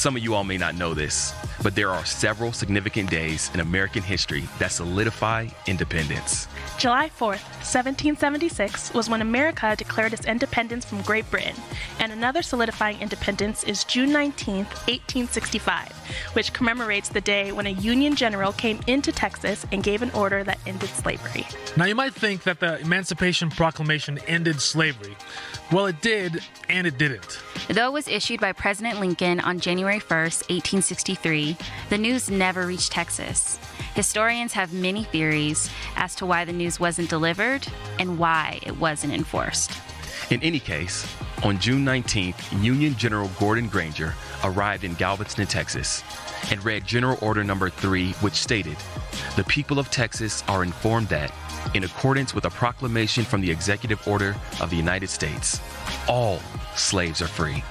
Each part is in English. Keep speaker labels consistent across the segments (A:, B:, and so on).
A: Some of you all may not know this, but there are several significant days in American history that solidify independence.
B: July 4th, 1776 was when America declared its independence from Great Britain, and another solidifying independence is June 19th, 1865, which commemorates the day when a Union general came into Texas and gave an order that ended slavery.
C: Now, you might think that the Emancipation Proclamation ended slavery. Well, it did, and it didn't.
D: Though it was issued by President Lincoln on January 1st, 1863, the news never reached Texas. Historians have many theories as to why the news wasn't delivered and why it wasn't enforced.
A: In any case, on June 19th, Union General Gordon Granger arrived in Galveston, Texas, and read General Order Number 3, which stated The people of Texas are informed that, in accordance with a proclamation from the Executive Order of the United States, all slaves are free.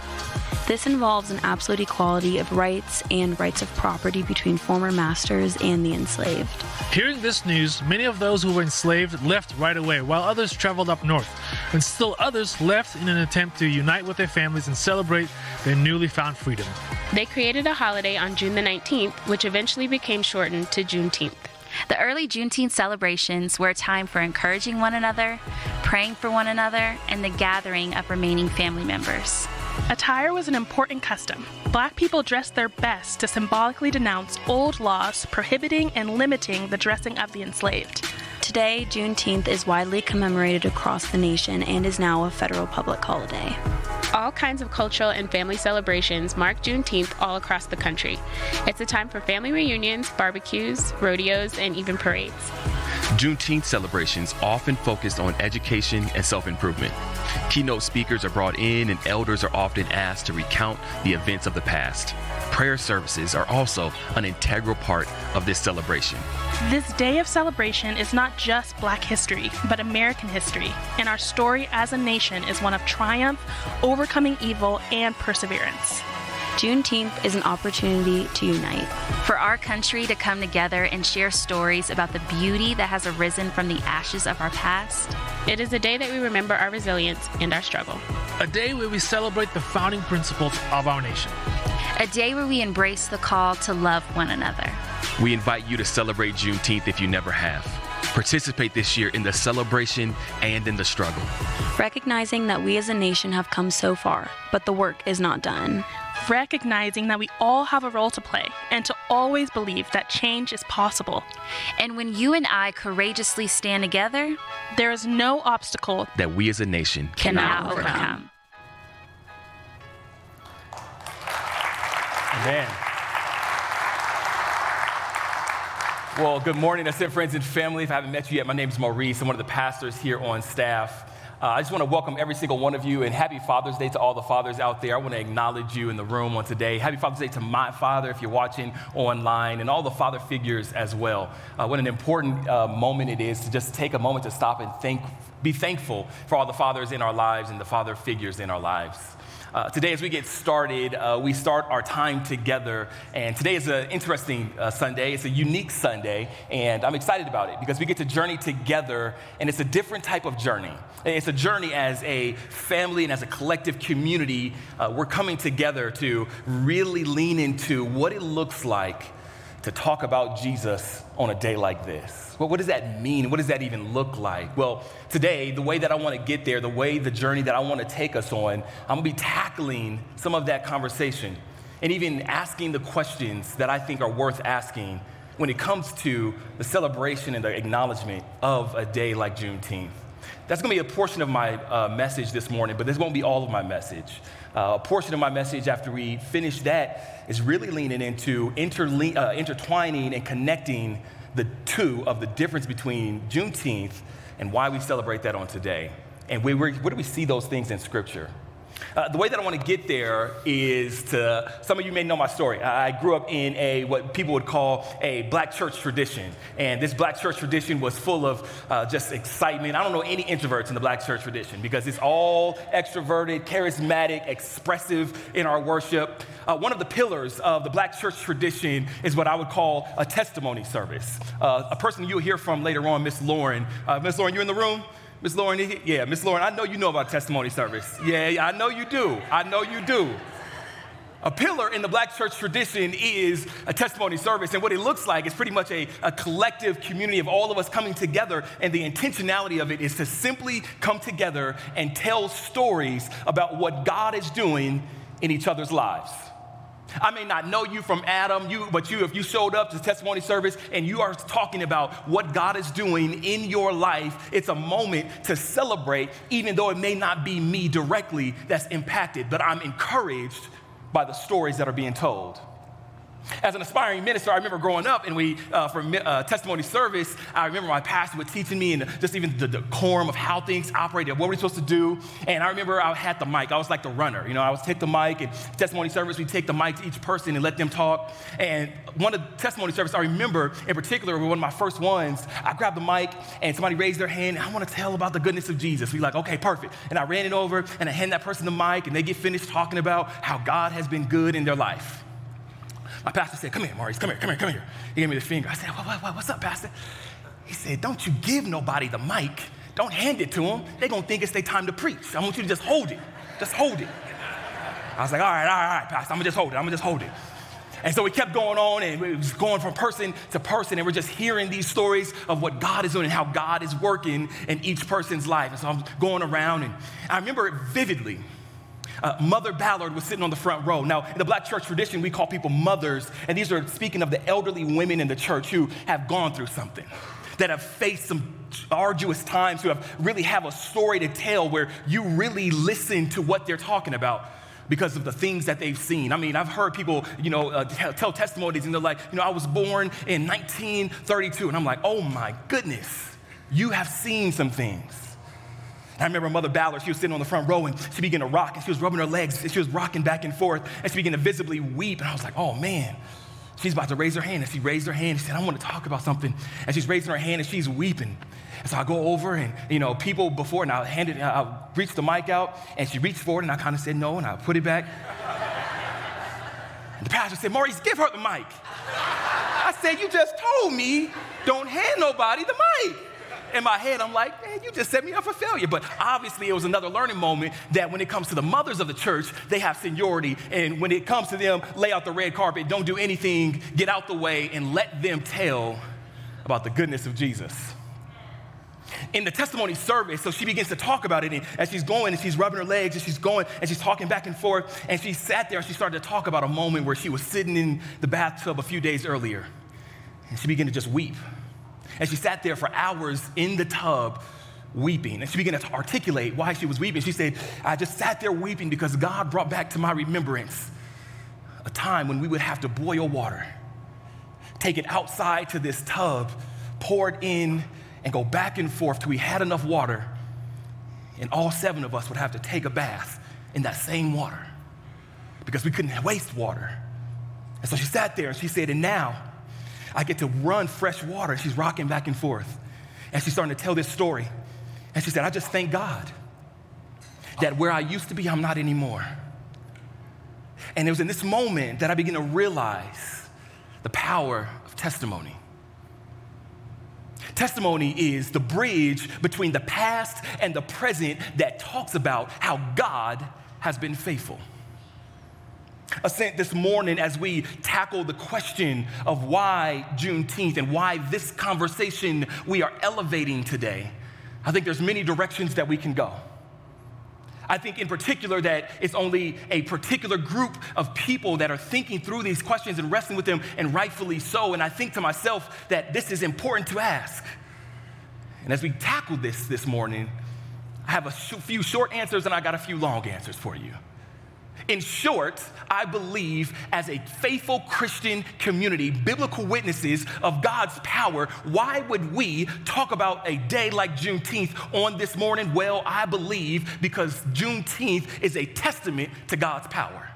E: This involves an absolute equality of rights and rights of property between former masters and the enslaved.
C: Hearing this news, many of those who were enslaved left right away, while others traveled up north, and still others left in an attempt to unite with their families and celebrate their newly found freedom.
F: They created a holiday on June the 19th, which eventually became shortened to Juneteenth.
D: The early Juneteenth celebrations were a time for encouraging one another, praying for one another, and the gathering of remaining family members.
B: Attire was an important custom. Black people dressed their best to symbolically denounce old laws prohibiting and limiting the dressing of the enslaved.
E: Today, Juneteenth is widely commemorated across the nation and is now a federal public holiday.
F: All kinds of cultural and family celebrations mark Juneteenth all across the country. It's a time for family reunions, barbecues, rodeos, and even parades.
A: Juneteenth celebrations often focus on education and self improvement. Keynote speakers are brought in, and elders are often asked to recount the events of the past. Prayer services are also an integral part of this celebration.
B: This day of celebration is not just Black history, but American history, and our story as a nation is one of triumph, overcoming evil, and perseverance.
E: Juneteenth is an opportunity to unite.
D: For our country to come together and share stories about the beauty that has arisen from the ashes of our past.
F: It is a day that we remember our resilience and our struggle.
C: A day where we celebrate the founding principles of our nation.
D: A day where we embrace the call to love one another.
A: We invite you to celebrate Juneteenth if you never have. Participate this year in the celebration and in the struggle.
E: Recognizing that we as a nation have come so far, but the work is not done.
B: Recognizing that we all have a role to play and to always believe that change is possible.
D: And when you and I courageously stand together,
B: there is no obstacle
A: that we as a nation
D: cannot, overcome. overcome.
G: Man. Well, good morning, I Ascent friends and family. If I haven't met you yet, my name is Maurice. I'm one of the pastors here on staff. Uh, I just want to welcome every single one of you and happy Father's Day to all the fathers out there. I want to acknowledge you in the room on today. Happy Father's Day to my father if you're watching online and all the father figures as well. Uh, what an important uh, moment it is to just take a moment to stop and thank, be thankful for all the fathers in our lives and the father figures in our lives. Uh, today, as we get started, uh, we start our time together. And today is an interesting uh, Sunday. It's a unique Sunday, and I'm excited about it because we get to journey together, and it's a different type of journey. It's a journey as a family and as a collective community. Uh, we're coming together to really lean into what it looks like to talk about Jesus on a day like this? Well, what does that mean? What does that even look like? Well, today, the way that I want to get there, the way, the journey that I want to take us on, I'm going to be tackling some of that conversation and even asking the questions that I think are worth asking when it comes to the celebration and the acknowledgement of a day like Juneteenth. That's going to be a portion of my uh, message this morning, but this won't be all of my message. Uh, a portion of my message after we finish that is really leaning into interle- uh, intertwining and connecting the two of the difference between Juneteenth and why we celebrate that on today. And we, where do we see those things in Scripture? Uh, the way that I want to get there is to, some of you may know my story. I grew up in a, what people would call a black church tradition. And this black church tradition was full of uh, just excitement. I don't know any introverts in the black church tradition because it's all extroverted, charismatic, expressive in our worship. Uh, one of the pillars of the black church tradition is what I would call a testimony service. Uh, a person you'll hear from later on, Miss Lauren. Uh, Miss Lauren, you in the room? Miss Lauren, yeah, Miss Lauren, I know you know about testimony service. Yeah, I know you do. I know you do. A pillar in the black church tradition is a testimony service. And what it looks like is pretty much a, a, collective community of all of us coming together. And the intentionality of it is to simply come together and tell stories about what God is doing in each other's lives. I may not know you from Adam, you, but you, if you showed up to testimony service and you are talking about what God is doing in your life, it's a moment to celebrate, even though it may not be me directly that's impacted, but I'm encouraged by the stories that are being told. As an aspiring minister, I remember growing up and we, uh, for uh, testimony service, I remember my pastor was teaching me and just even the decorum of how things operated, what we're supposed to do. And I remember I had the mic. I was like the runner. You know, I would take the mic and testimony service, we take the mic to each person and let them talk. And one of the testimony service I remember in particular, one of my first ones, I grabbed the mic and somebody raised their hand I want to tell about the goodness of Jesus. We like, okay, perfect. And I ran it over and I hand that person the mic and they get finished talking about how God has been good in their life. My pastor said, Come here, Maurice, come here, come here, come here. He gave me the finger. I said, what, what, what, What's up, Pastor? He said, Don't you give nobody the mic. Don't hand it to them. They're going to think it's their time to preach. I want you to just hold it. Just hold it. I was like, All right, all right, all right, Pastor. I'm going to just hold it. I'm going to just hold it. And so we kept going on and it was going from person to person, and we're just hearing these stories of what God is doing and how God is working in each person's life. And so I'm going around, and I remember it vividly uh, Mother Ballard was sitting on the front row. Now, in the black church tradition, we call people mothers, and these are speaking of the elderly women in the church who have gone through something, that have faced some arduous times, who have really have a story to tell where you really listen to what they're talking about because of the things that they've seen. I mean, I've heard people, you know, uh, tell testimonies and they're like, you know, I was born in 1932. And I'm like, oh my goodness, you have seen some things. I remember Mother Ballard, she was sitting on the front row and she began to rock and she was rubbing her legs and she was rocking back and forth and she began to visibly weep. And I was like, oh man, she's about to raise her hand. And she raised her hand and she said, I want to talk about something. And she's raising her hand and she's weeping. And so I go over and, you know, people before, and I handed, I reached the mic out and she reached forward and I kind of said no and I put it back. and the pastor said, Maurice, give her the mic. I said, you just told me don't hand nobody the mic in my head, I'm like, man, you just set me up for failure. But obviously, it was another learning moment that when it comes to the mothers of the church, they have seniority. And when it comes to them, lay out the red carpet, don't do anything, get out the way, and let them tell about the goodness of Jesus. In the testimony service, so she begins to talk about it, and as she's going and she's rubbing her legs and she's going and she's talking back and forth, and she sat there and she started to talk about a moment where she was sitting in the bathtub a few days earlier, and she began to just weep. And she sat there for hours in the tub weeping. And she began to articulate why she was weeping. She said, I just sat there weeping because God brought back to my remembrance a time when we would have to boil water, take it outside to this tub, pour it in, and go back and forth till we had enough water. And all seven of us would have to take a bath in that same water because we couldn't waste water. And so she sat there and she said, And now, I get to run fresh water. She's rocking back and forth. And she's starting to tell this story. And she said, I just thank God that where I used to be, I'm not anymore. And it was in this moment that I began to realize the power of testimony. Testimony is the bridge between the past and the present that talks about how God has been faithful. Ascent this morning as we tackle the question of why Juneteenth and why this conversation we are elevating today. I think there's many directions that we can go. I think in particular that it's only a particular group of people that are thinking through these questions and wrestling with them, and rightfully so. And I think to myself that this is important to ask. And as we tackle this this morning, I have a few short answers and I got a few long answers for you. In short, I believe as a faithful Christian community, biblical witnesses of God's power, why would we talk about a day like Juneteenth on this morning? Well, I believe because Juneteenth is a testament to God's power.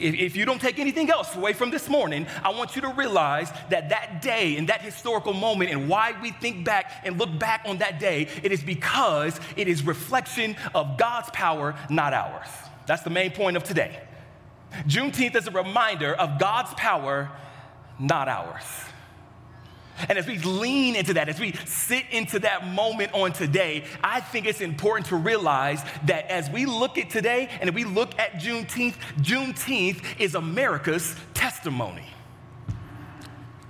G: If, you don't take anything else away from this morning, I want you to realize that that day and that historical moment and why we think back and look back on that day, it is because it is reflection of God's power, not ours. That's the main point of today. Juneteenth is a reminder of God's power, not ours. And as we lean into that, as we sit into that moment on today, I think it's important to realize that as we look at today and we look at Juneteenth, Juneteenth is America's testimony.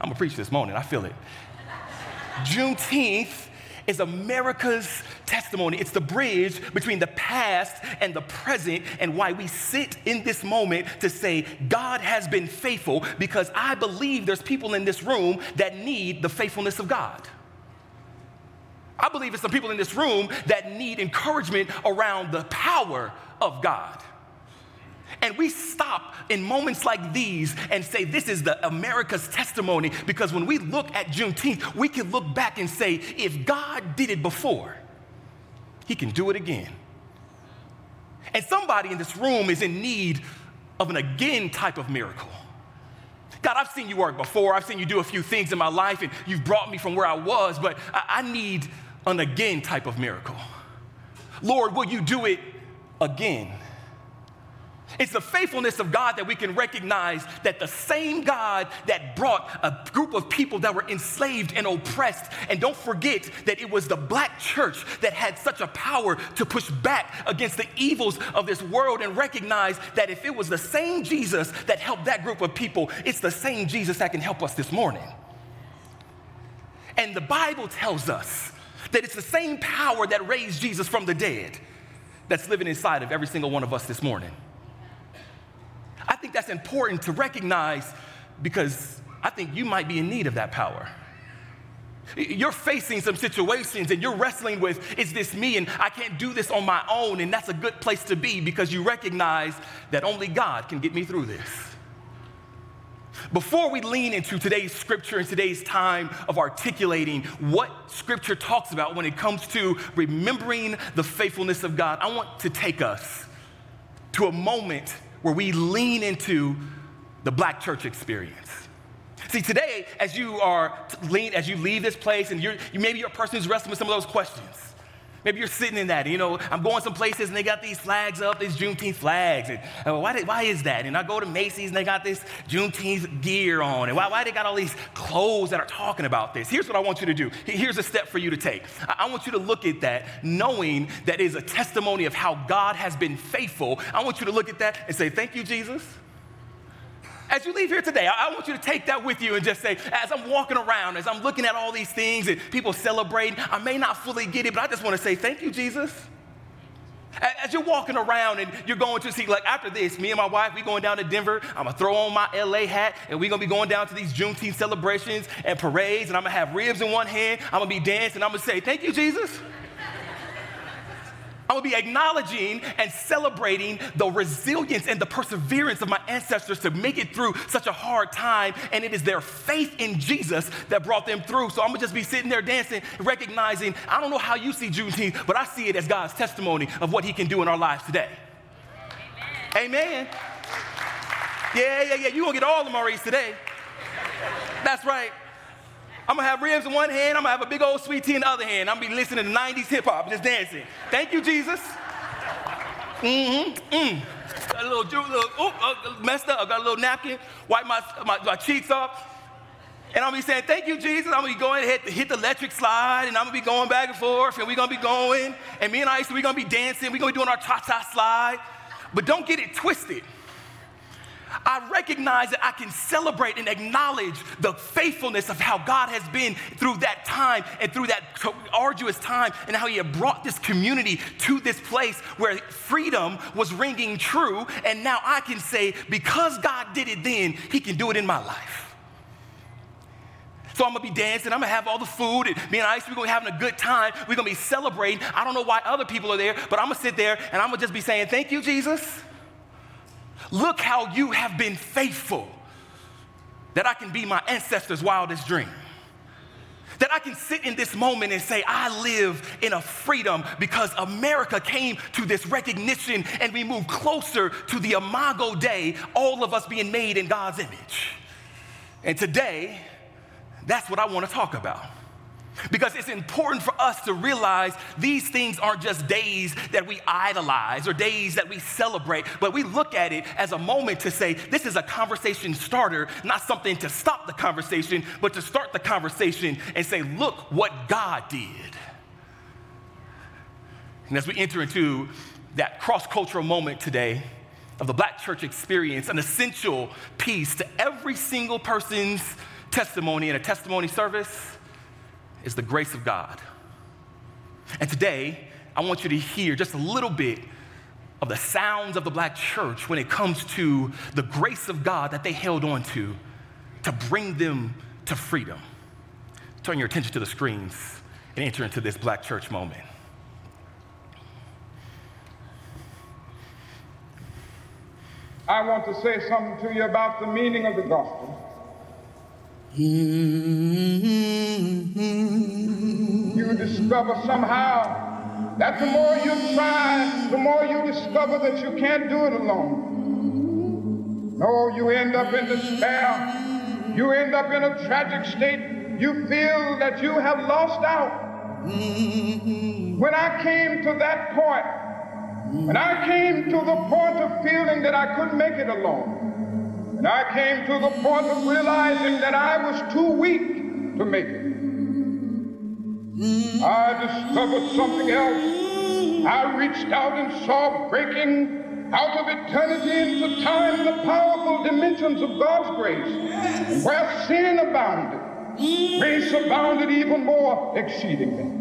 G: I'm gonna preach this morning, I feel it. Juneteenth is America's testimony. It's the bridge between the past and the present, and why we sit in this moment to say, God has been faithful, because I believe there's people in this room that need the faithfulness of God. I believe there's some people in this room that need encouragement around the power of God. And we stop in moments like these and say, This is the America's testimony. Because when we look at Juneteenth, we can look back and say, If God did it before, He can do it again. And somebody in this room is in need of an again type of miracle. God, I've seen you work before. I've seen you do a few things in my life, and you've brought me from where I was, but I, need an again type of miracle. Lord, will you do it again? It's the faithfulness of God that we can recognize that the same God that brought a group of people that were enslaved and oppressed, and don't forget that it was the black church that had such a power to push back against the evils of this world and recognize that if it was the same Jesus that helped that group of people, it's the same Jesus that can help us this morning. And the Bible tells us that it's the same power that raised Jesus from the dead that's living inside of every single one of us this morning. I think that's important to recognize because I think you might be in need of that power. You're facing some situations and you're wrestling with, is this me? And I can't do this on my own. And that's a good place to be because you recognize that only God can get me through this. Before we lean into today's scripture and today's time of articulating what scripture talks about when it comes to remembering the faithfulness of God, I want to take us to a moment where we lean into the black church experience. See, today, as you are lean, as you leave this place, and you're, you maybe you're a person who's wrestling with some of those questions. Maybe you're sitting in that. You know, I'm going some places and they got these flags up, these Juneteenth flags. And, and why, did, why is that? And I go to Macy's and they got this Juneteenth gear on. And why, why they got all these clothes that are talking about this? Here's what I want you to do. Here's a step for you to take. I, I want you to look at that knowing that is a testimony of how God has been faithful. I want you to look at that and say, Thank you, Jesus. As you leave here today, I, want you to take that with you and just say, as I'm walking around, as I'm looking at all these things and people celebrating, I may not fully get it, but I just want to say, thank you, Jesus. As you're walking around and you're going to see, like after this, me and my wife, we going down to Denver. I'm gonna throw on my LA hat and we're gonna be going down to these Juneteenth celebrations and parades, and I'm gonna have ribs in one hand. I'm gonna be dancing. I'm gonna say, Thank you, Jesus. I will be acknowledging and celebrating the resilience and the perseverance of my ancestors to make it through such a hard time. And it is their faith in Jesus that brought them through. So I'm gonna just be sitting there dancing, recognizing I don't know how you see Juneteenth, but I see it as God's testimony of what He can do in our lives today. Amen. Amen. Yeah, yeah, yeah. You're gonna get all the Maurice today. That's right. I'm gonna have ribs in one hand, I'm gonna have a big old sweet tea in the other hand. I'm gonna be listening to 90s hip hop, just dancing. Thank you, Jesus. Mm-hmm. Mm. Got a little, little oh, uh, messed up. I got a little napkin, wipe my, my, my cheeks off. And I'm gonna be saying, Thank you, Jesus. I'm gonna be going ahead to hit the electric slide, and I'm gonna be going back and forth, and we're gonna be going. And me and Ice, we're gonna be dancing, we're gonna be doing our cha cha slide. But don't get it twisted. I recognize that I can celebrate and acknowledge the faithfulness of how God has been through that time and through that arduous time and how He had brought this community to this place where freedom was ringing true. And now I can say, because God did it then, He can do it in my life. So I'm gonna be dancing, I'm gonna have all the food, and me and Ice, we're gonna be having a good time. We're gonna be celebrating. I don't know why other people are there, but I'm gonna sit there and I'm gonna just be saying, Thank you, Jesus. Look how you have been faithful, that I can be my ancestors' wildest dream. That I can sit in this moment and say, I live in a freedom because America came to this recognition and we move closer to the Imago Dei, all of us being made in God's image. And today, that's what I want to talk about. Because it's important for us to realize these things aren't just days that we idolize or days that we celebrate, but we look at it as a moment to say, this is a conversation starter, not something to stop the conversation, but to start the conversation and say, look what God did. And as we enter into that cross cultural moment today of the Black church experience, an essential piece to every single person's testimony in a testimony service is the grace of God. And today, I want you to hear just a little bit of the sounds of the black church when it comes to the grace of God that they held on to to bring them to freedom. Turn your attention to the screens and enter into this black church moment.
H: I want to say something to you about the meaning of the gospel. Mm-hmm. You discover somehow that the more you try, the more you discover that you can't do it alone. No, you end up in despair. You end up in a tragic state. You feel that you have lost out. Mm-hmm. When I came to that point, when I came to the point of feeling that I couldn't make it alone, and I came to the point of realizing that I was too weak to make it. I discovered something else. I reached out and saw breaking out of eternity into time the powerful dimensions of God's grace. Where sin abounded, grace abounded even more exceedingly.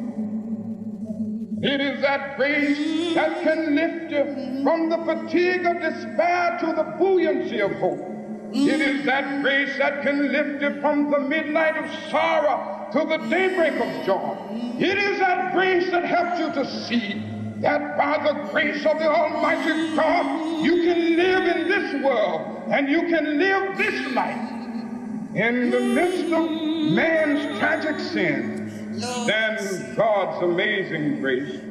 H: It is that grace that can lift you from the fatigue of despair to the buoyancy of hope. It is that grace that can lift you from the midnight of sorrow to the daybreak of joy. It is that grace that helps you to see that by the grace of the Almighty God, you can live in this world and you can live this life. In the midst of man's tragic sin, stands God's amazing grace.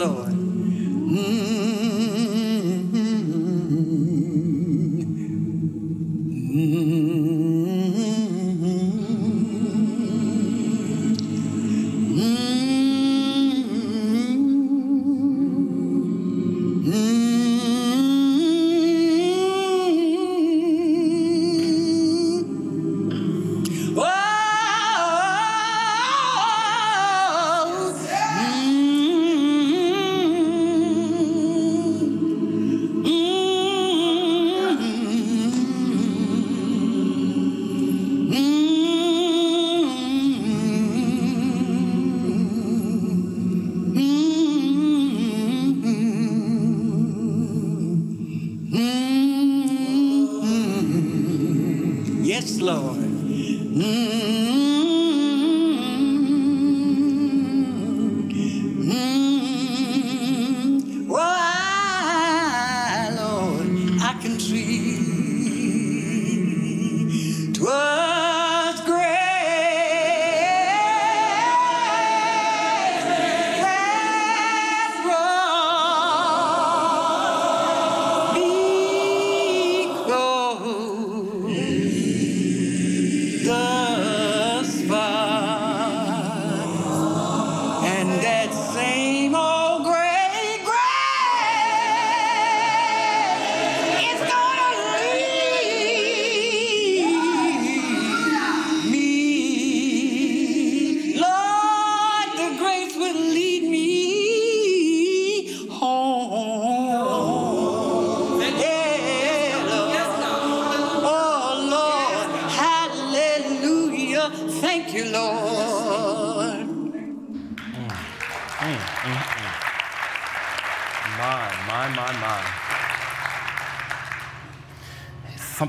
I: Lord. Yes,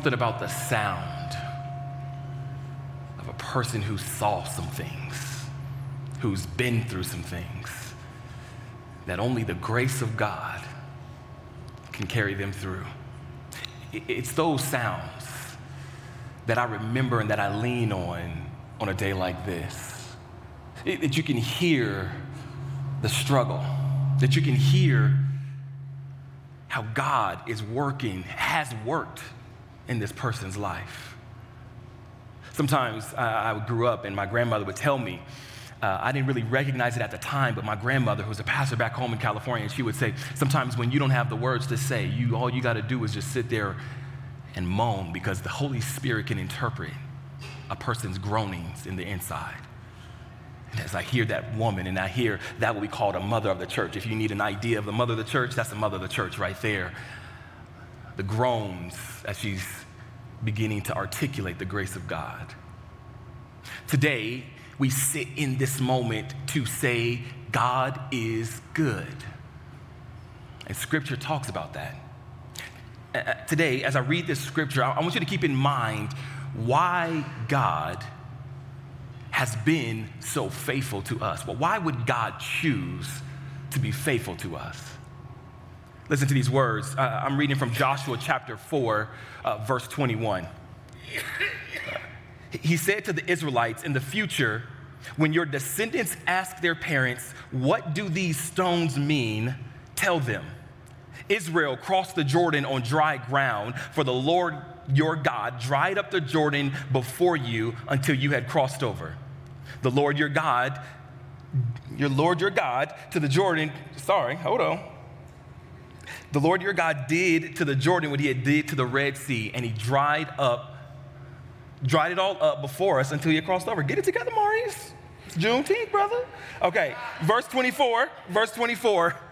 G: Something about the sound of a person who saw some things, who's been through some things, that only the grace of God can carry them through. It's those sounds that I remember and that I lean on on a day like this. It, that you can hear the struggle, that you can hear how God is working, has worked in this person's life. Sometimes uh, I grew up and my grandmother would tell me, uh, I didn't really recognize it at the time, but my grandmother, who was a pastor back home in California, she would say, sometimes when you don't have the words to say, you, all you got to do is just sit there and moan because the Holy Spirit can interpret a person's groanings in the inside. And as I hear that woman and I hear that what we call the mother of the church, if you need an idea of the mother of the church, that's the mother of the church right there. The groans as she's beginning to articulate the grace of God. Today, we sit in this moment to say, God is good. And scripture talks about that. Uh, uh, today, as I read this scripture, I want you to keep in mind why God has been so faithful to us. Well, why would God choose to be faithful to us? Listen to these words. Uh, I'm reading from Joshua chapter 4, uh, verse 21. he said to the Israelites, In the future, when your descendants ask their parents, What do these stones mean? Tell them. Israel crossed the Jordan on dry ground, for the Lord your God dried up the Jordan before you until you had crossed over. The Lord your God, your Lord your God to the Jordan, sorry, hold on. The Lord your God did to the Jordan what he had did to the Red Sea, and he dried up, dried it all up before us until he crossed over. Get it together, Maurice. It's Juneteenth, brother. Okay, verse 24, verse 24.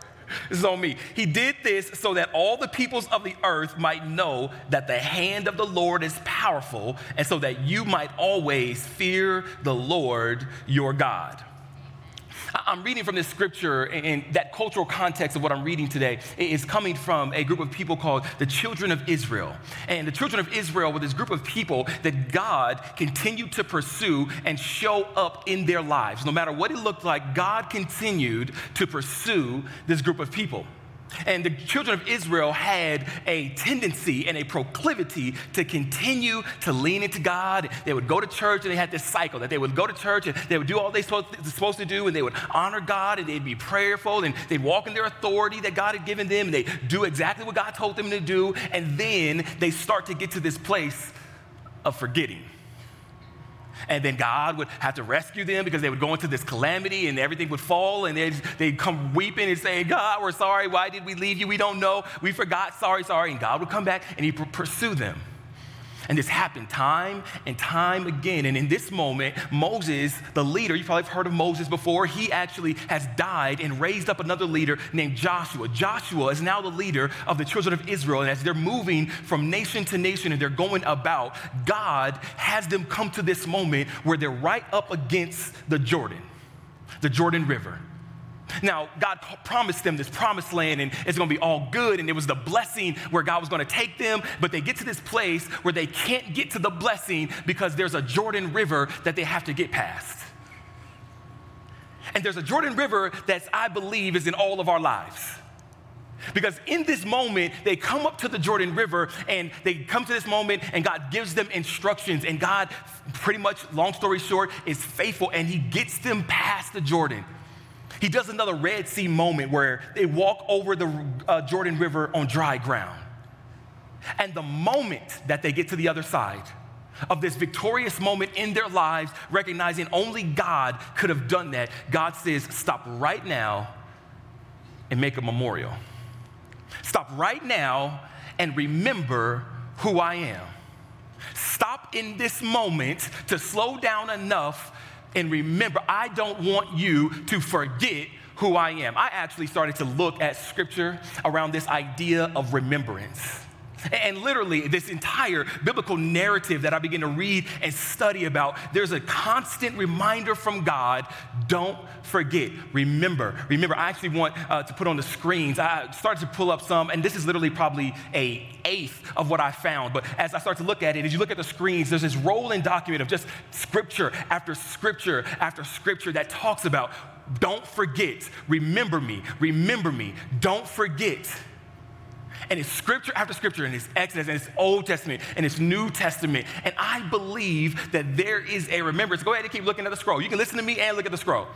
G: This is on me. He did this so that all the peoples of the earth might know that the hand of the Lord is powerful, and so that you might always fear the Lord your God. I'm reading from this scripture, and that cultural context of what I'm reading today is coming from a group of people called the children of Israel. And the children of Israel were this group of people that God continued to pursue and show up in their lives. No matter what it looked like, God continued to pursue this group of people. And the children of Israel had a tendency and a proclivity to continue to lean into God. They would go to church and they had this cycle that they would go to church and they would do all they were supposed to do and they would honor God and they'd be prayerful and they'd walk in their authority that God had given them and they do exactly what God told them to do. And then they start to get to this place of forgetting and then God would have to rescue them because they would go into this calamity and everything would fall and they'd, they'd come weeping and saying, God, we're sorry. Why did we leave you? We don't know. We forgot. Sorry, sorry. And God would come back and he'd pursue them. And this happened time and time again. And in this moment, Moses, the leader, you probably have heard of Moses before, he actually has died and raised up another leader named Joshua. Joshua is now the leader of the children of Israel. And as they're moving from nation to nation and they're going about, God has them come to this moment where they're right up against the Jordan, the Jordan River. Now, God promised them this promised land and it's gonna be all good, and it was the blessing where God was gonna take them, but they get to this place where they can't get to the blessing because there's a Jordan River that they have to get past. And there's a Jordan River that I believe is in all of our lives. Because in this moment, they come up to the Jordan River and they come to this moment, and God gives them instructions. And God, pretty much, long story short, is faithful and He gets them past the Jordan. He does another Red Sea moment where they walk over the uh, Jordan River on dry ground. And the moment that they get to the other side of this victorious moment in their lives, recognizing only God could have done that, God says, Stop right now and make a memorial. Stop right now and remember who I am. Stop in this moment to slow down enough and remember, I don't want you to forget who I am. I actually started to look at scripture around this idea of remembrance. And literally, this entire biblical narrative that I begin to read and study about, there's a constant reminder from God don't forget, remember. Remember, I actually want uh, to put on the screens. I started to pull up some, and this is literally probably a eighth of what I found. But as I start to look at it, as you look at the screens, there's this rolling document of just scripture after scripture after scripture that talks about don't forget, remember me, remember me, don't forget. And it's scripture after scripture, and it's Exodus, and it's Old Testament, and it's New Testament. And I believe that there is a remembrance. Go ahead and keep looking at the scroll. You can listen to me and look at the scroll.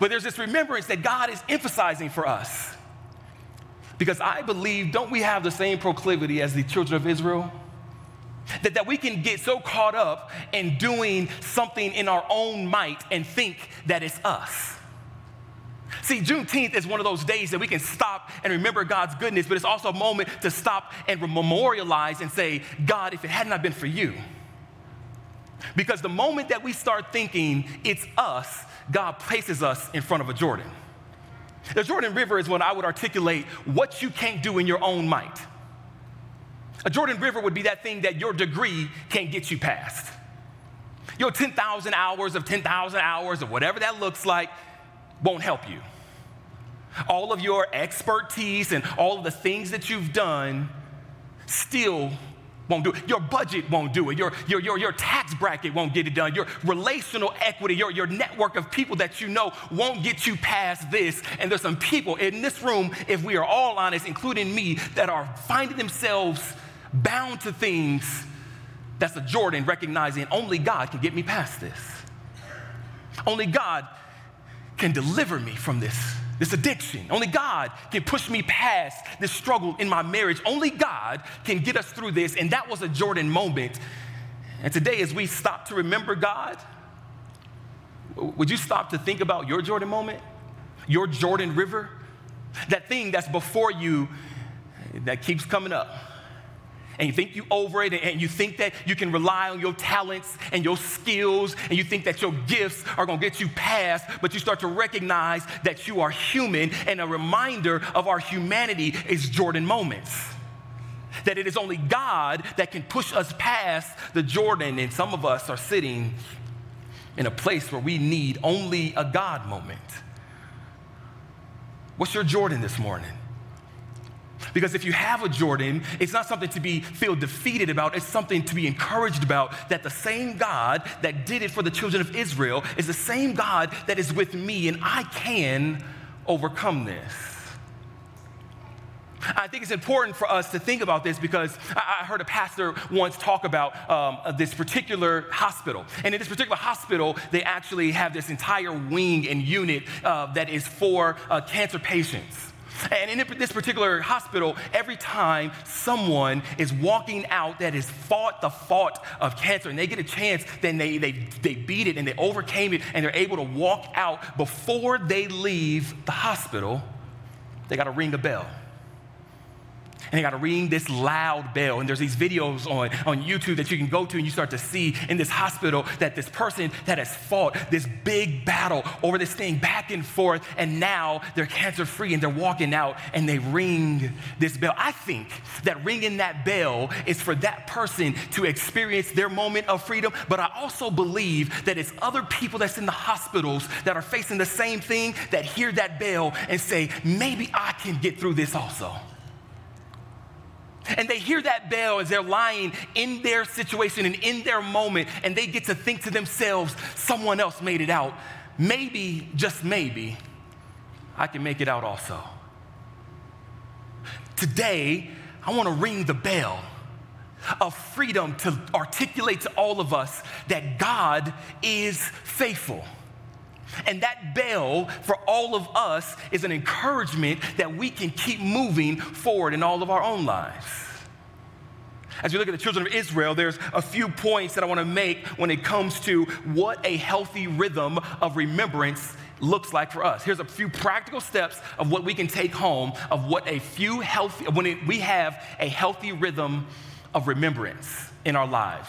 G: But there's this remembrance that God is emphasizing for us. Because I believe, don't we have the same proclivity as the children of Israel? That, that we can get so caught up in doing something in our own might and think that it's us. See, Juneteenth is one of those days that we can stop and remember God's goodness, but it's also a moment to stop and memorialize and say, God, if it had not been for you. Because the moment that we start thinking it's us, God places us in front of a Jordan. The Jordan River is when I would articulate what you can't do in your own might. A Jordan River would be that thing that your degree can't get you past. Your 10,000 hours of 10,000 hours of whatever that looks like won't help you. All of your expertise and all of the things that you've done still won't do it. Your budget won't do it. Your, your, your, your tax bracket won't get it done. Your relational equity, your, your network of people that you know won't get you past this. And there's some people in this room, if we are all honest, including me, that are finding themselves bound to things that's a Jordan, recognizing only God can get me past this. Only God can deliver me from this, this addiction. Only God can push me past this struggle in my marriage. Only God can get us through this. And that was a Jordan moment. And today, as we stop to remember God, would you stop to think about your Jordan moment? Your Jordan River? That thing that's before you that keeps coming up and you think you over it and you think that you can rely on your talents and your skills and you think that your gifts are going to get you past but you start to recognize that you are human and a reminder of our humanity is jordan moments. That it is only god that can push us past the jordan and some of us are sitting in a place where we need only a god moment. What's your jordan this morning because if you have a Jordan, it's not something to be feel defeated about, it's something to be encouraged about that the same God that did it for the children of Israel is the same God that is with me, and I can overcome this. I think it's important for us to think about this because I heard a pastor once talk about um, this particular hospital. And in this particular hospital, they actually have this entire wing and unit uh, that is for uh, cancer patients. And in this particular hospital, every time someone is walking out that has fought the fought of cancer and they get a chance, then they, they, they beat it and they overcame it and they're able to walk out before they leave the hospital, they got to ring a bell and they got to ring this loud bell. And there's these videos on, on YouTube that you can go to and you start to see in this hospital that this person that has fought this big battle over this thing back and forth, and now they're cancer free and they're walking out and they ring this bell. I think that ringing that bell is for that person to experience their moment of freedom, but I also believe that it's other people that's in the hospitals that are facing the same thing that hear that bell and say, maybe I can get through this also. And they hear that bell as they're lying in their situation and in their moment, and they get to think to themselves, someone else made it out. Maybe, just maybe, I can make it out also. Today, I want to ring the bell of freedom to articulate to all of us that God is faithful. And that bell for all of us is an encouragement that we can keep moving forward in all of our own lives. As we look at the children of Israel, there's a few points that I want to make when it comes to what a healthy rhythm of remembrance looks like for us. Here's a few practical steps of what we can take home of what a few healthy, when it, we have a healthy rhythm of remembrance in our lives.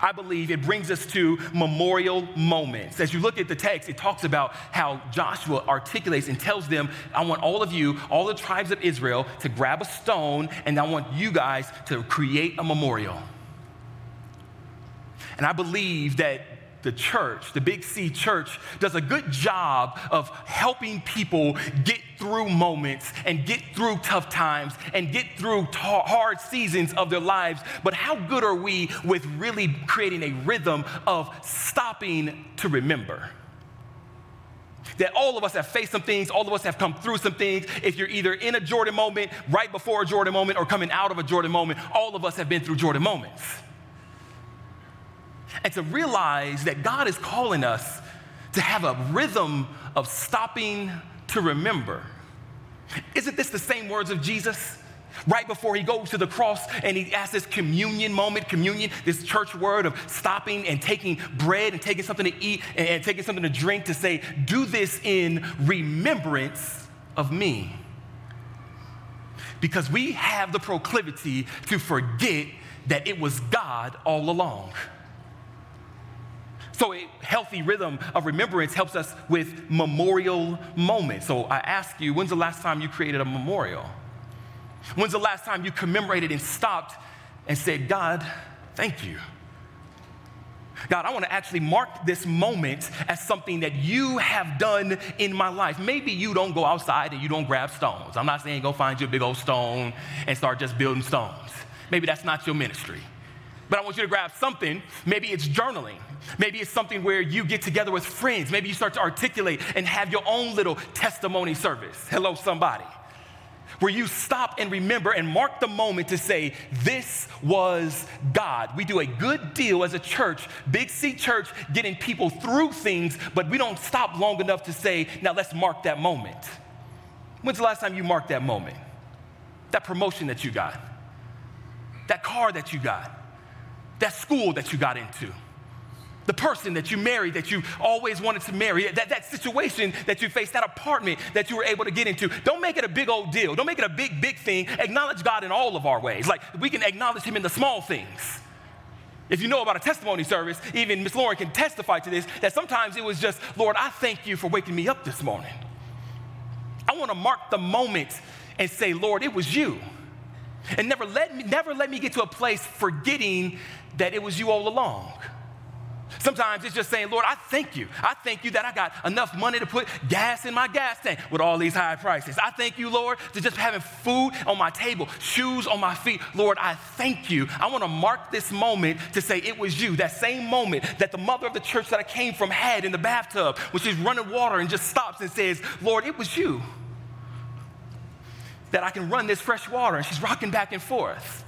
G: I believe it brings us to memorial moments. As you look at the text, it talks about how Joshua articulates and tells them, I want all of you, all the tribes of Israel, to grab a stone, and I want you guys to create a memorial. And I believe that the church, the Big C church, does a good job of helping people get through moments and get through tough times and get through hard seasons of their lives. But how good are we with really creating a rhythm of stopping to remember? that all of us have faced some things, all of us have come through some things. If you're either in a Jordan moment, right before a Jordan moment, or coming out of a Jordan moment, all of us have been through Jordan moments. And to realize that God is calling us to have a rhythm of stopping to remember. Isn't this the same words of Jesus? right before he goes to the cross and he asks this communion moment, communion, this church word of stopping and taking bread and taking something to eat and, and taking something to drink to say, do this in remembrance of me. Because we have the proclivity to forget that it was God all along. So, a healthy rhythm of remembrance helps us with memorial moments. So, I ask you, when's the last time you created a memorial? When's the last time you commemorated and stopped and said, God, thank you? God, I want to actually mark this moment as something that you have done in my life. Maybe you don't go outside and you don't grab stones. I'm not saying go find you a big old stone and start just building stones. Maybe that's not your ministry. But I want you to grab something. Maybe it's journaling. Maybe it's something where you get together with friends. Maybe you start to articulate and have your own little testimony service. Hello, somebody where you stop and remember and mark the moment to say, This was God. We do a good deal as a church, Big C Church, getting people through things, but we don't stop long enough to say, Now let's mark that moment. When's the last time you marked that moment? That promotion that you got, that car that you got, that school that you got into the person that you married that you always wanted to marry, that, that situation that you faced, that apartment that you were able to get into. Don't make it a big old deal. Don't make it a big, big thing. Acknowledge God in all of our ways. Like we can acknowledge Him in the small things. If you know about a testimony service, even Miss Lauren can testify to this, that sometimes it was just, Lord, I thank you for waking me up this morning. I want to mark the moment and say, Lord, it was you. And never let me, never let me get to a place forgetting that it was you all along. Sometimes it's just saying, Lord, I thank you. I thank you that I got enough money to put gas in my gas tank with all these high prices. I thank you, Lord, to just having food on my table, shoes on my feet. Lord, I thank you. I want to mark this moment to say it was you, that same moment that the mother of the church that I came from had in the bathtub when she's running water and just stops and says, Lord, it was you that I can run this fresh water. And she's rocking back and forth.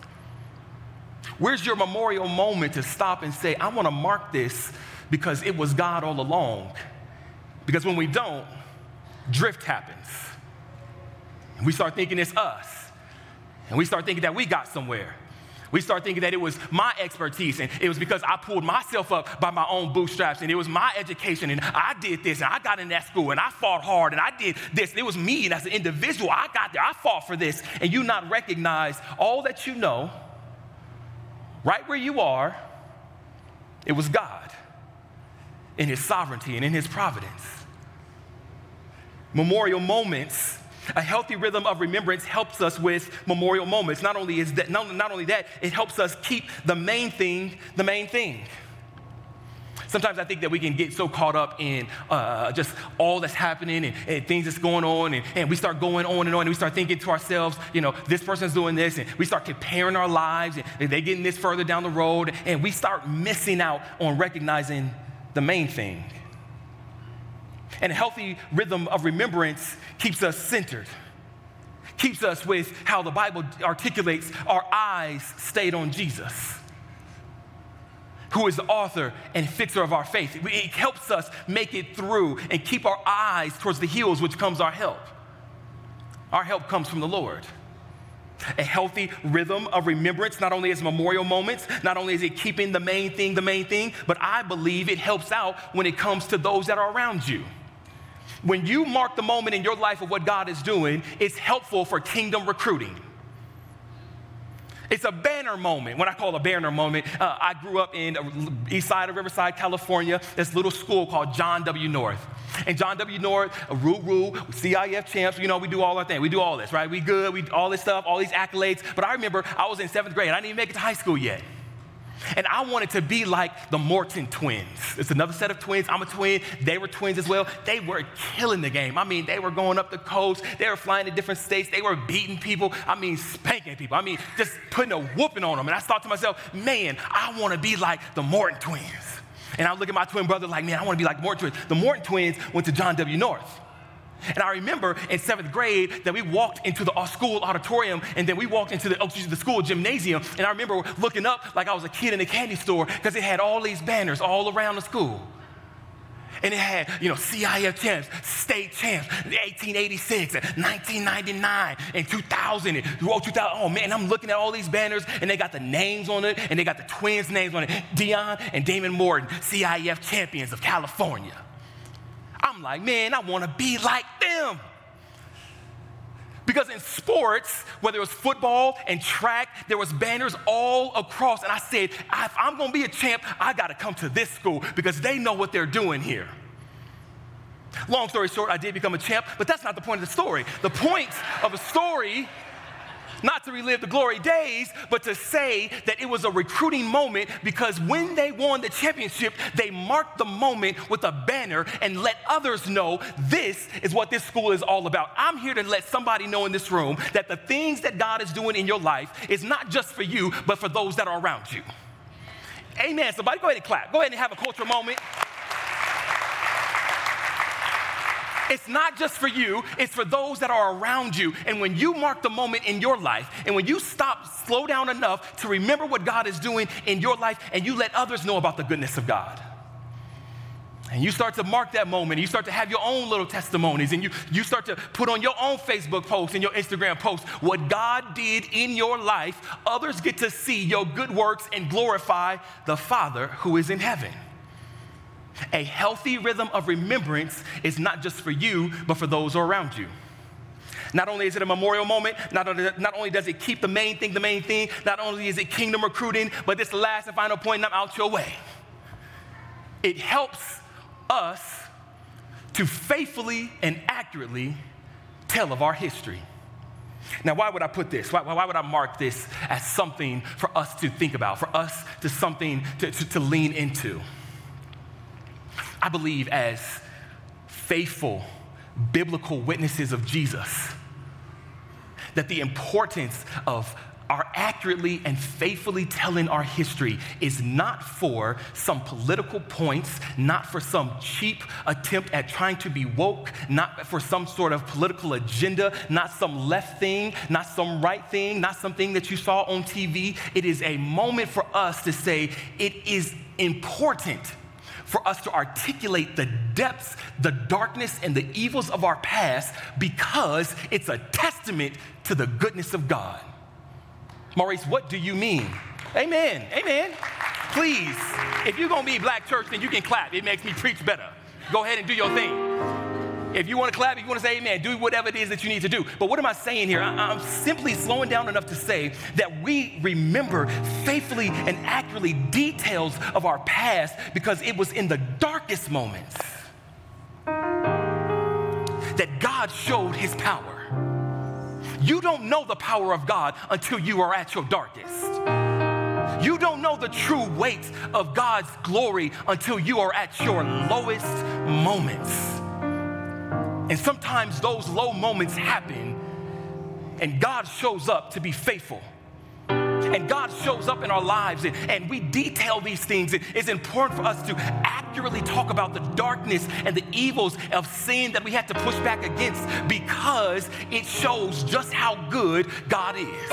G: Where's your memorial moment to stop and say, I want to mark this because it was God all along? Because when we don't, drift happens. And we start thinking it's us. And we start thinking that we got somewhere. We start thinking that it was my expertise and it was because I pulled myself up by my own bootstraps and it was my education and I did this and I got in that school and I fought hard and I did this. It was me and as an individual, I got there. I fought for this. And you not recognize all that you know right where you are, it was God in His sovereignty and in His providence. Memorial moments, a healthy rhythm of remembrance helps us with memorial moments. Not only is that, not, only that, it helps us keep the main thing the main thing. Sometimes I think that we can get so caught up in uh, just all that's happening and, and, things that's going on, and, and we start going on and on, and we start thinking to ourselves, you know, this person's doing this, and we start comparing our lives, and they're getting this further down the road, and we start missing out on recognizing the main thing. And a healthy rhythm of remembrance keeps us centered keeps us with how the Bible articulates our eyes stayed on Jesus who is the author and fixer of our faith. It helps us make it through and keep our eyes towards the hills, which comes our help. Our help comes from the Lord. A healthy rhythm of remembrance, not only as memorial moments, not only is it keeping the main thing the main thing, but I believe it helps out when it comes to those that are around you. When you mark the moment in your life of what God is doing, it's helpful for kingdom recruiting. It's a banner moment. When I call a banner moment, uh, I grew up in east side of Riverside, California, this little school called John W. North. And John W. North, Roo Roo, CIF champs, you know, we do all our thing. We do all this, right? We good, we all this stuff, all these accolades. But I remember I was in seventh grade. I didn't even make it to high school yet. And I wanted to be like the Morton twins. It's another set of twins. I'm a twin. They were twins as well. They were killing the game. I mean, they were going up the coast. They were flying to different states. They were beating people. I mean, spanking people. I mean, just putting a whooping on them. And I thought to myself, man, I want to be like the Morton twins. And I look at my twin brother like, man, I want to be like Morton twins. The Morton twins went to John W. North. And I remember in seventh grade that we walked into the uh, school auditorium and then we walked into the, the school gymnasium. And I remember looking up like I was a kid in a candy store because it had all these banners all around the school. And it had, you know, CIF champs, state champs, 1886, 1999, and 2000, and 2000. Oh man, I'm looking at all these banners, and they got the names on it, and they got the twins' names on it. Dion and Damon Morton, CIF champions of California. I'm like, man, I want to be like them. Because in sports, whether it was football and track, there was banners all across. And I said, if I'm going to be a champ, I got to come to this school because they know what they're doing here. Long story short, I did become a champ, but that's not the point of the story. The point of a story not to relive the glory days, but to say that it was a recruiting moment because when they won the championship, they marked the moment with a banner and let others know this is what this school is all about. I'm here to let somebody know in this room that the things that God is doing in your life is not just for you, but for those that are around you. Amen. Somebody go ahead and clap. Go ahead and have a cultural moment. It's not just for you, it's for those that are around you. And when you mark the moment in your life, and when you stop, slow down enough to remember what God is doing in your life, and you let others know about the goodness of God. And you start to mark that moment, you start to have your own little testimonies, and you, you start to put on your own Facebook posts and your Instagram posts what God did in your life. Others get to see your good works and glorify the Father who is in heaven. A healthy rhythm of remembrance is not just for you, but for those around you. Not only is it a memorial moment, not only, not only does it keep the main thing the main thing, not only is it kingdom recruiting, but this last and final point, I'm out your way. It helps us to faithfully and accurately tell of our history. Now, why would I put this? Why, why, would I mark this as something for us to think about, for us to something to, to, to lean into? I believe, as faithful biblical witnesses of Jesus, that the importance of our accurately and faithfully telling our history is not for some political points, not for some cheap attempt at trying to be woke, not for some sort of political agenda, not some left thing, not some right thing, not something that you saw on TV. It is a moment for us to say it is important for us to articulate the depths, the darkness, and the evils of our past because it's a testament to the goodness of God. Maurice, what do you mean? Amen. Amen. Please, if you're gonna be black church, then you can clap. It makes me preach better. Go ahead and do your thing. If you want to clap, if you want to say amen, do whatever it is that you need to do. But what am I saying here? I, am simply slowing down enough to say that we remember faithfully and accurately details of our past because it was in the darkest moments that God showed his power. You don't know the power of God until you are at your darkest. You don't know the true weight of God's glory until you are at your lowest moments. And sometimes those low moments happen, and God shows up to be faithful. And God shows up in our lives, and, and we detail these things. It, it's important for us to accurately talk about the darkness and the evils of sin that we have to push back against because it shows just how good God is.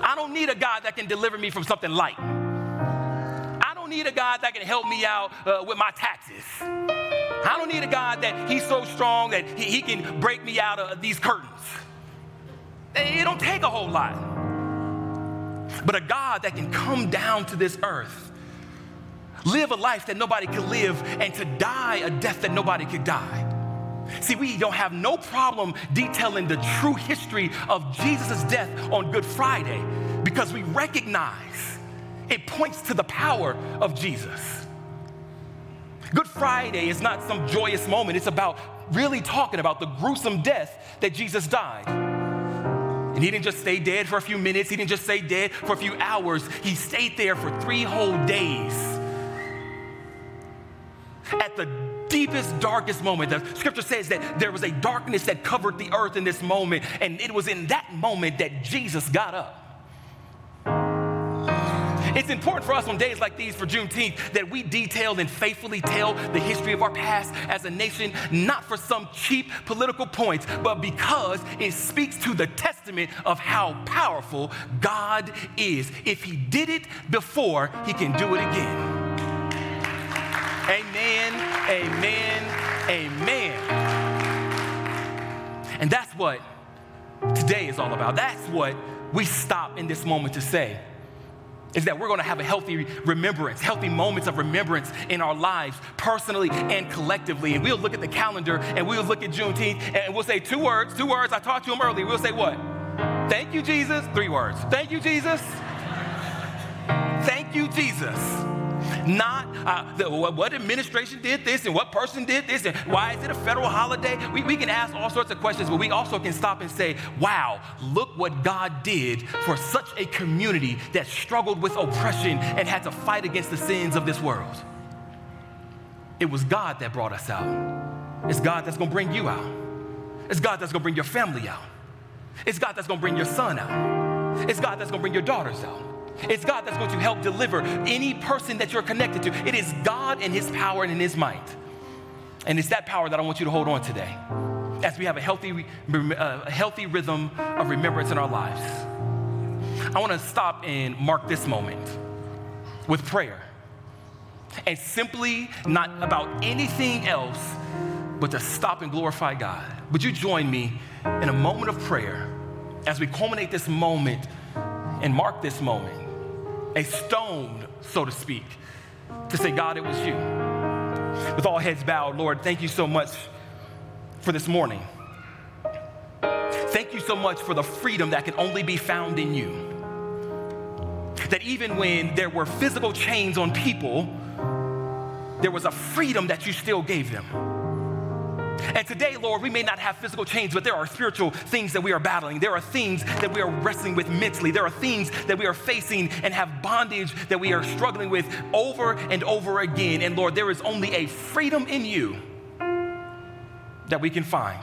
G: I don't need a God that can deliver me from something light. I don't need a God that can help me out uh, with my taxes. I don't need a God that he's so strong that he, he can break me out of these curtains. It don't take a whole lot. But a God that can come down to this earth, live a life that nobody could live, and to die a death that nobody could die. See, we don't have no problem detailing the true history of Jesus' death on Good Friday because we recognize it points to the power of Jesus. Good Friday is not some joyous moment, it's about really talking about the gruesome death that Jesus died. And he didn't just stay dead for a few minutes, he didn't just stay dead for a few hours, he stayed there for three whole days. At the deepest, darkest moment, the scripture says that there was a darkness that covered the earth in this moment, and it was in that moment that Jesus got up. It's important for us on days like these for Juneteenth that we detail and faithfully tell the history of our past as a nation, not for some cheap political points, but because it speaks to the testament of how powerful God is. If He did it before, He can do it again. Amen, amen, amen. And that's what today is all about. That's what we stop in this moment to say is that we're going to have a healthy remembrance, healthy moments of remembrance in our lives, personally and collectively. And we'll look at the calendar and we'll look at Juneteenth and we'll say two words, two words. I talked to him earlier. We'll say what? Thank you, Jesus. Three words. Thank you, Jesus. Thank you, Jesus not uh, the, what administration did this and what person did this and why is it a federal holiday. We, we can ask all sorts of questions, but we also can stop and say, wow, look what God did for such a community that struggled with oppression and had to fight against the sins of this world. It was God that brought us out. It's God that's gonna bring you out. It's God that's gonna bring your family out. It's God that's gonna bring your son out. It's God that's gonna bring your daughters out. It's God that's going to help deliver any person that you're connected to. It is God and His power and in His might. And it's that power that I want you to hold on today as we have a healthy, uh, healthy rhythm of remembrance in our lives. I want to stop and mark this moment with prayer. And simply not about anything else, but to stop and glorify God. Would you join me in a moment of prayer as we culminate this moment and mark this moment? A stone, so to speak, to say, God, it was you. With all heads bowed, Lord, thank you so much for this morning. Thank you so much for the freedom that can only be found in you. That even when there were physical chains on people, there was a freedom that you still gave them. And today, Lord, we may not have physical chains, but there are spiritual things that we are battling. There are things that we are wrestling with mentally. There are things that we are facing and have bondage that we are struggling with over and over again. And Lord, there is only a freedom in you that we can find.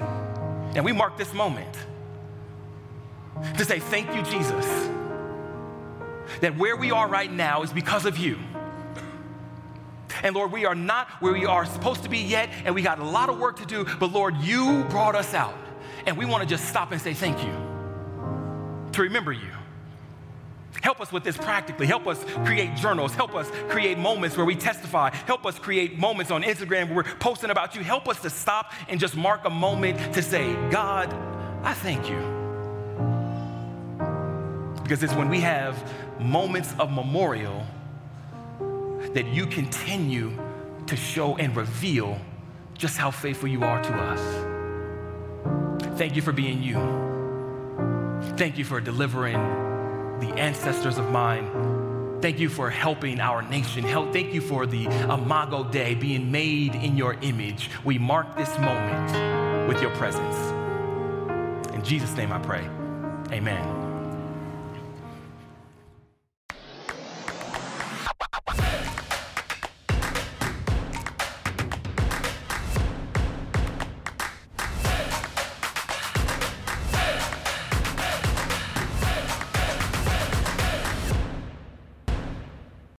G: And we mark this moment to say, Thank you, Jesus, that where we are right now is because of you. And Lord, we are not where we are supposed to be yet, and we got a lot of work to do, but Lord, you brought us out. And we want to just stop and say thank you, to remember you. Help us with this practically. Help us create journals. Help us create moments where we testify. Help us create moments on Instagram where we're posting about you. Help us to stop and just mark a moment to say, God, I thank you. Because it's when we have moments of memorial that you continue to show and reveal just how faithful you are to us. Thank you for being you. Thank you for delivering the ancestors of mine. Thank you for helping our nation. Thank you for the Imago Dei being made in your image. We mark this moment with your presence. In Jesus' name I pray. Amen.